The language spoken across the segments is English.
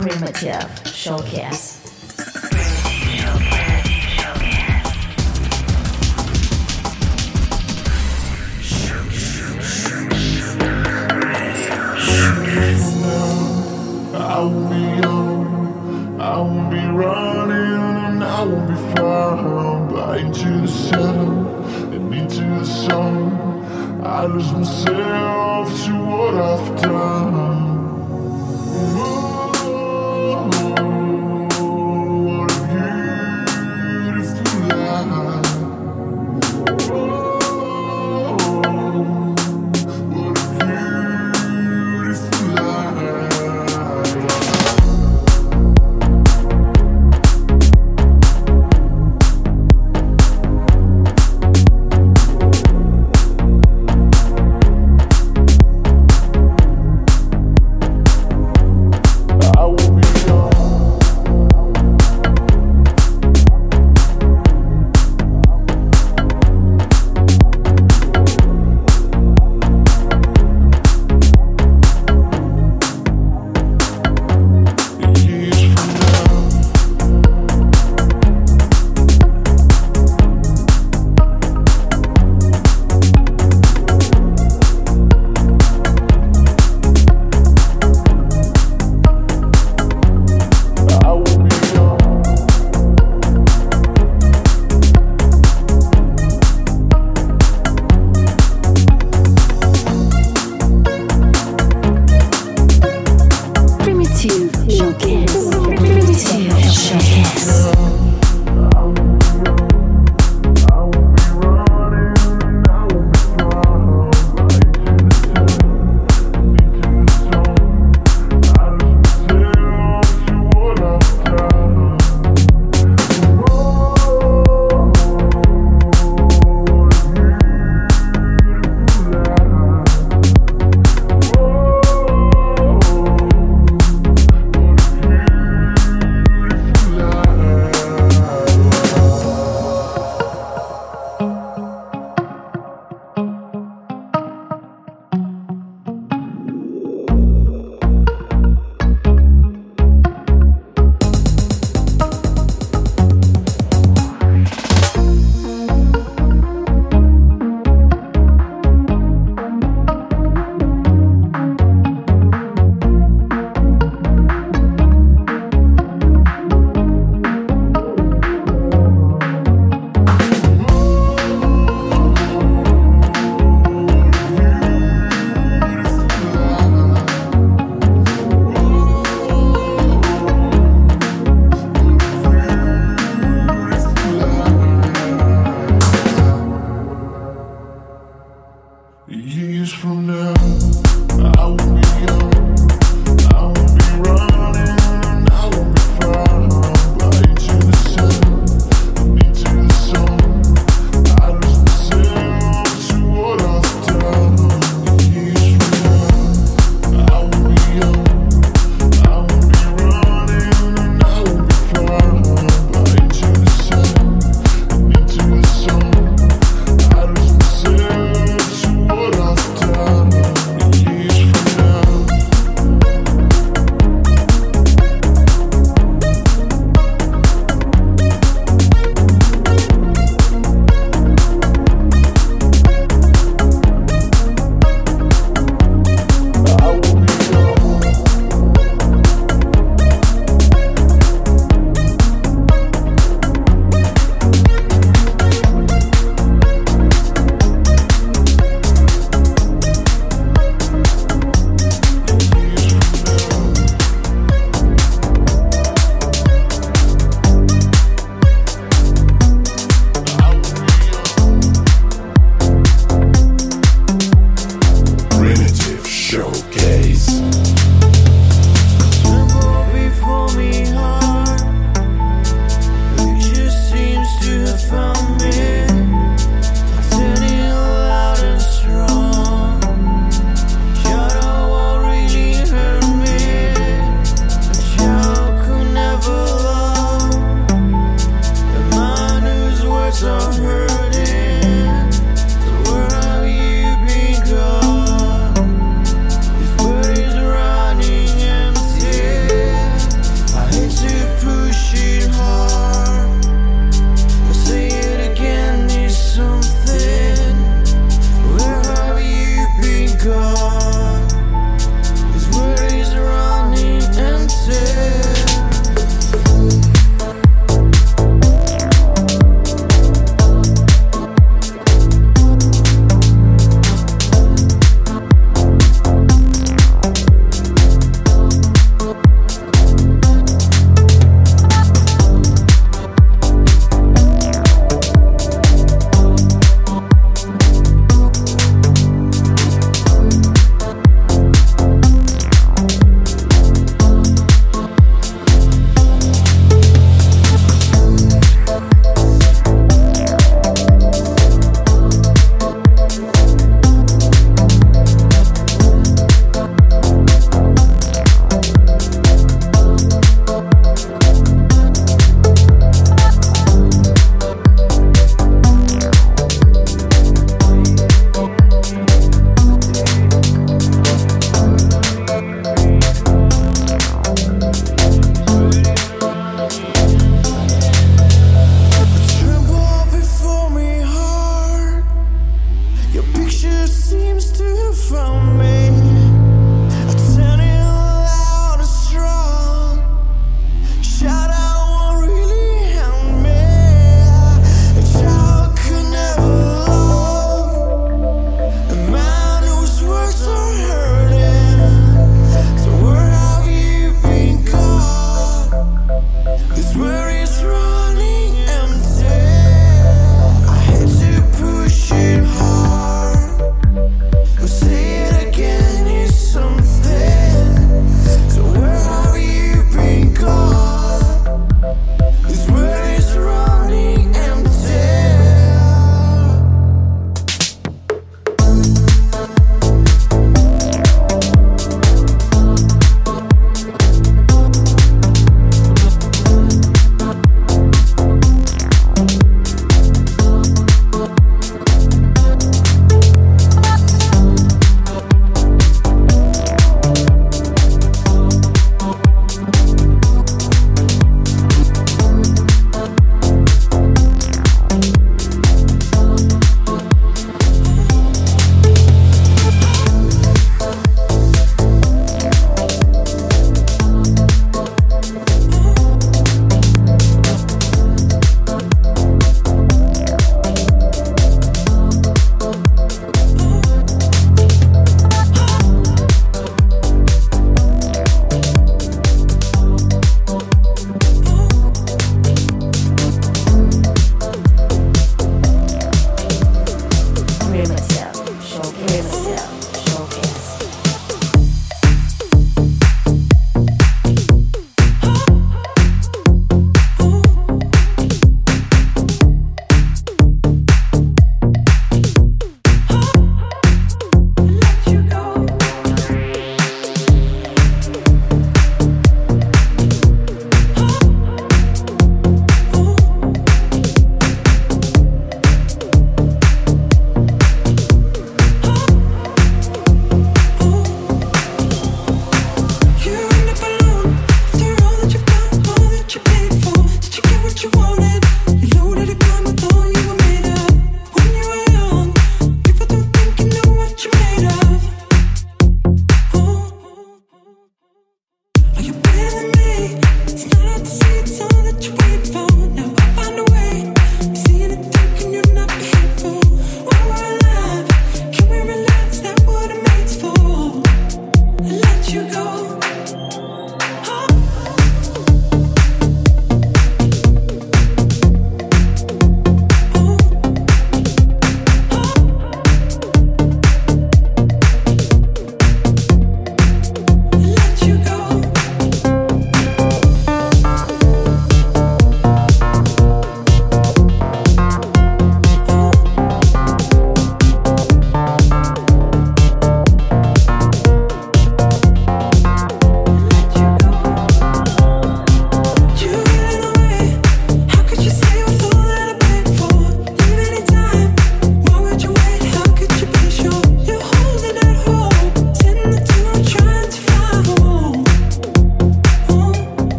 Primitive Showcase. I I won't be running, I won't be the and into the sun, I lose myself to what I've done.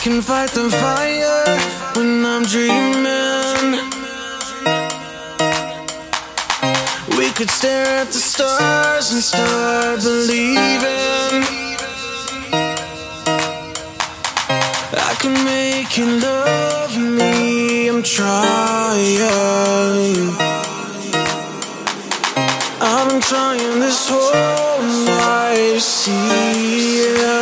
can fight the fire when I'm dreaming. We could stare at the stars and start believing. I can make you love me. I'm trying. I've been trying this whole night to see you.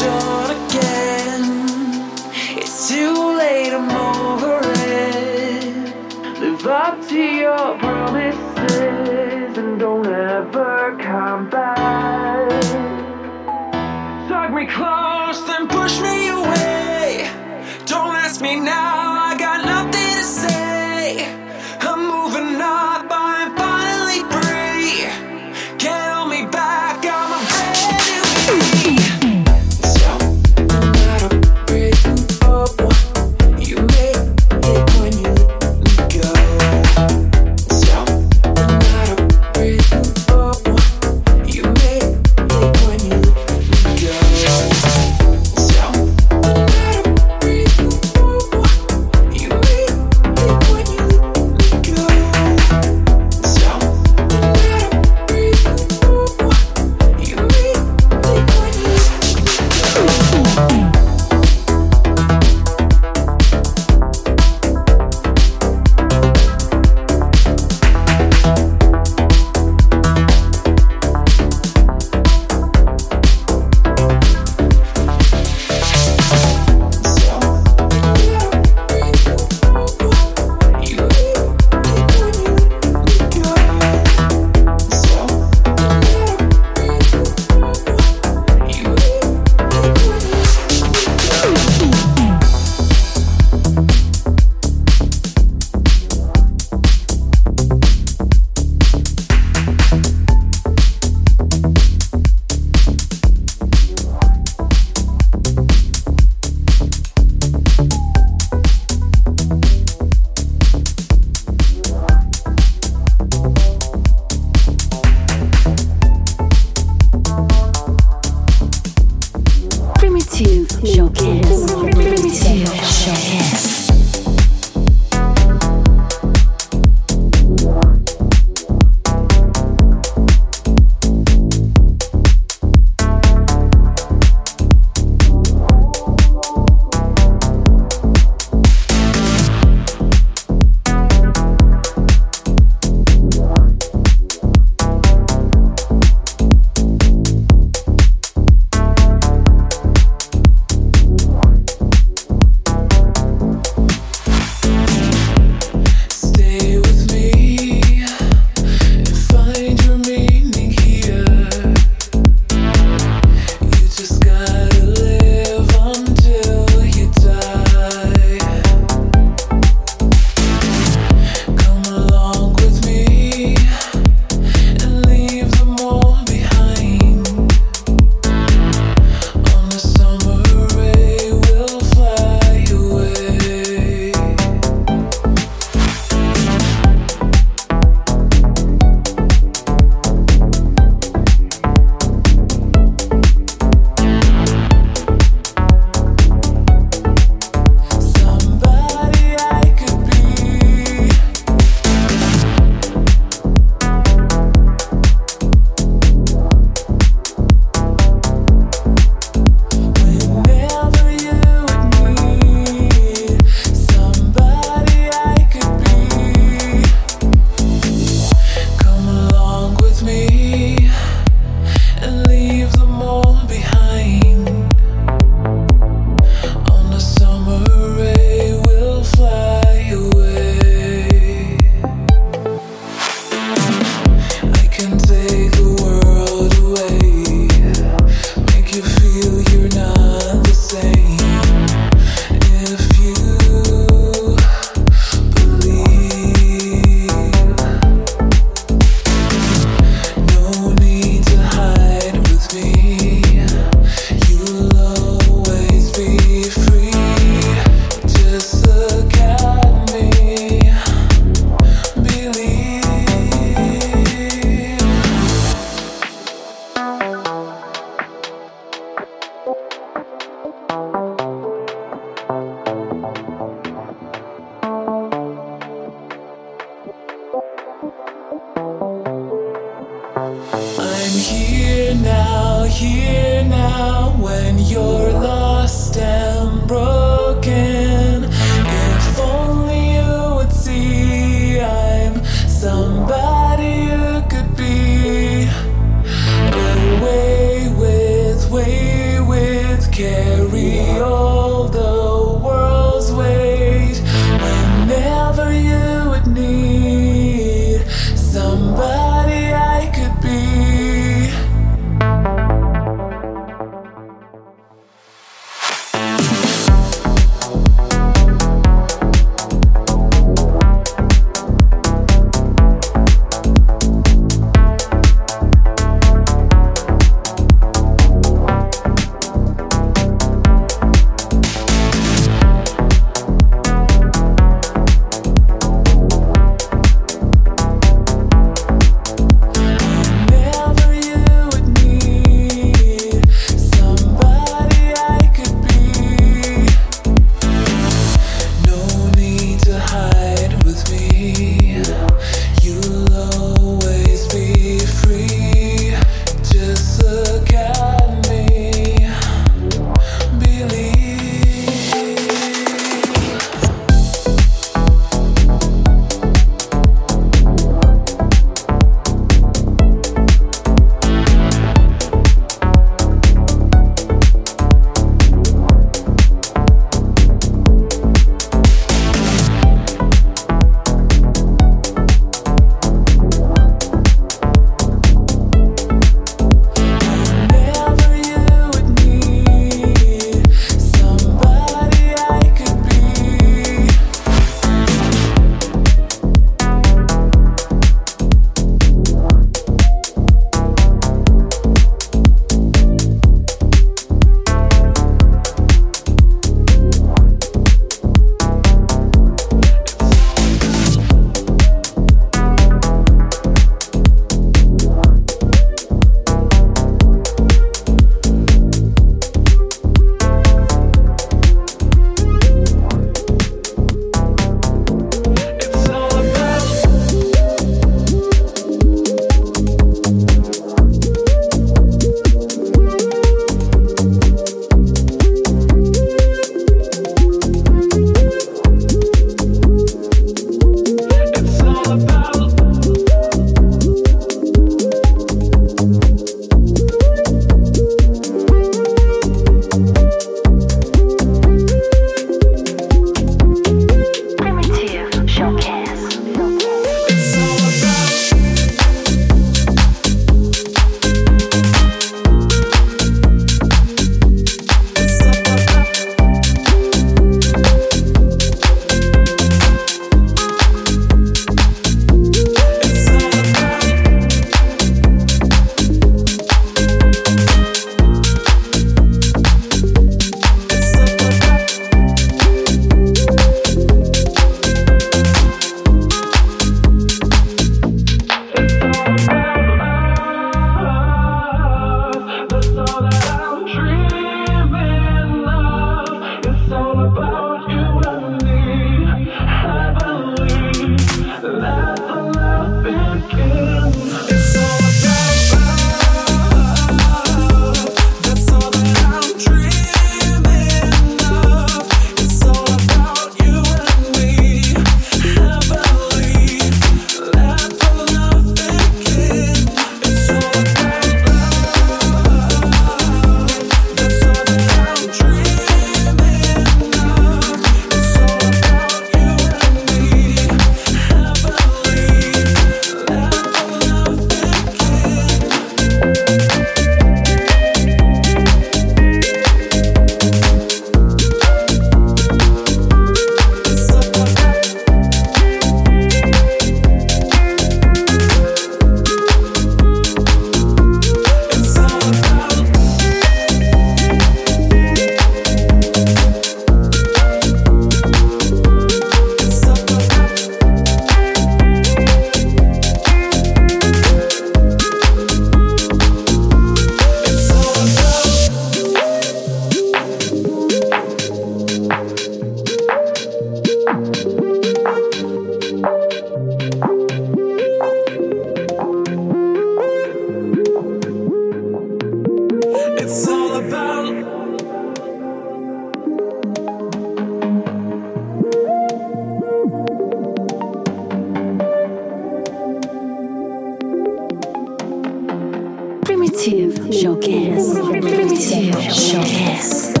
Primitive Showcase. Primitive Showcase.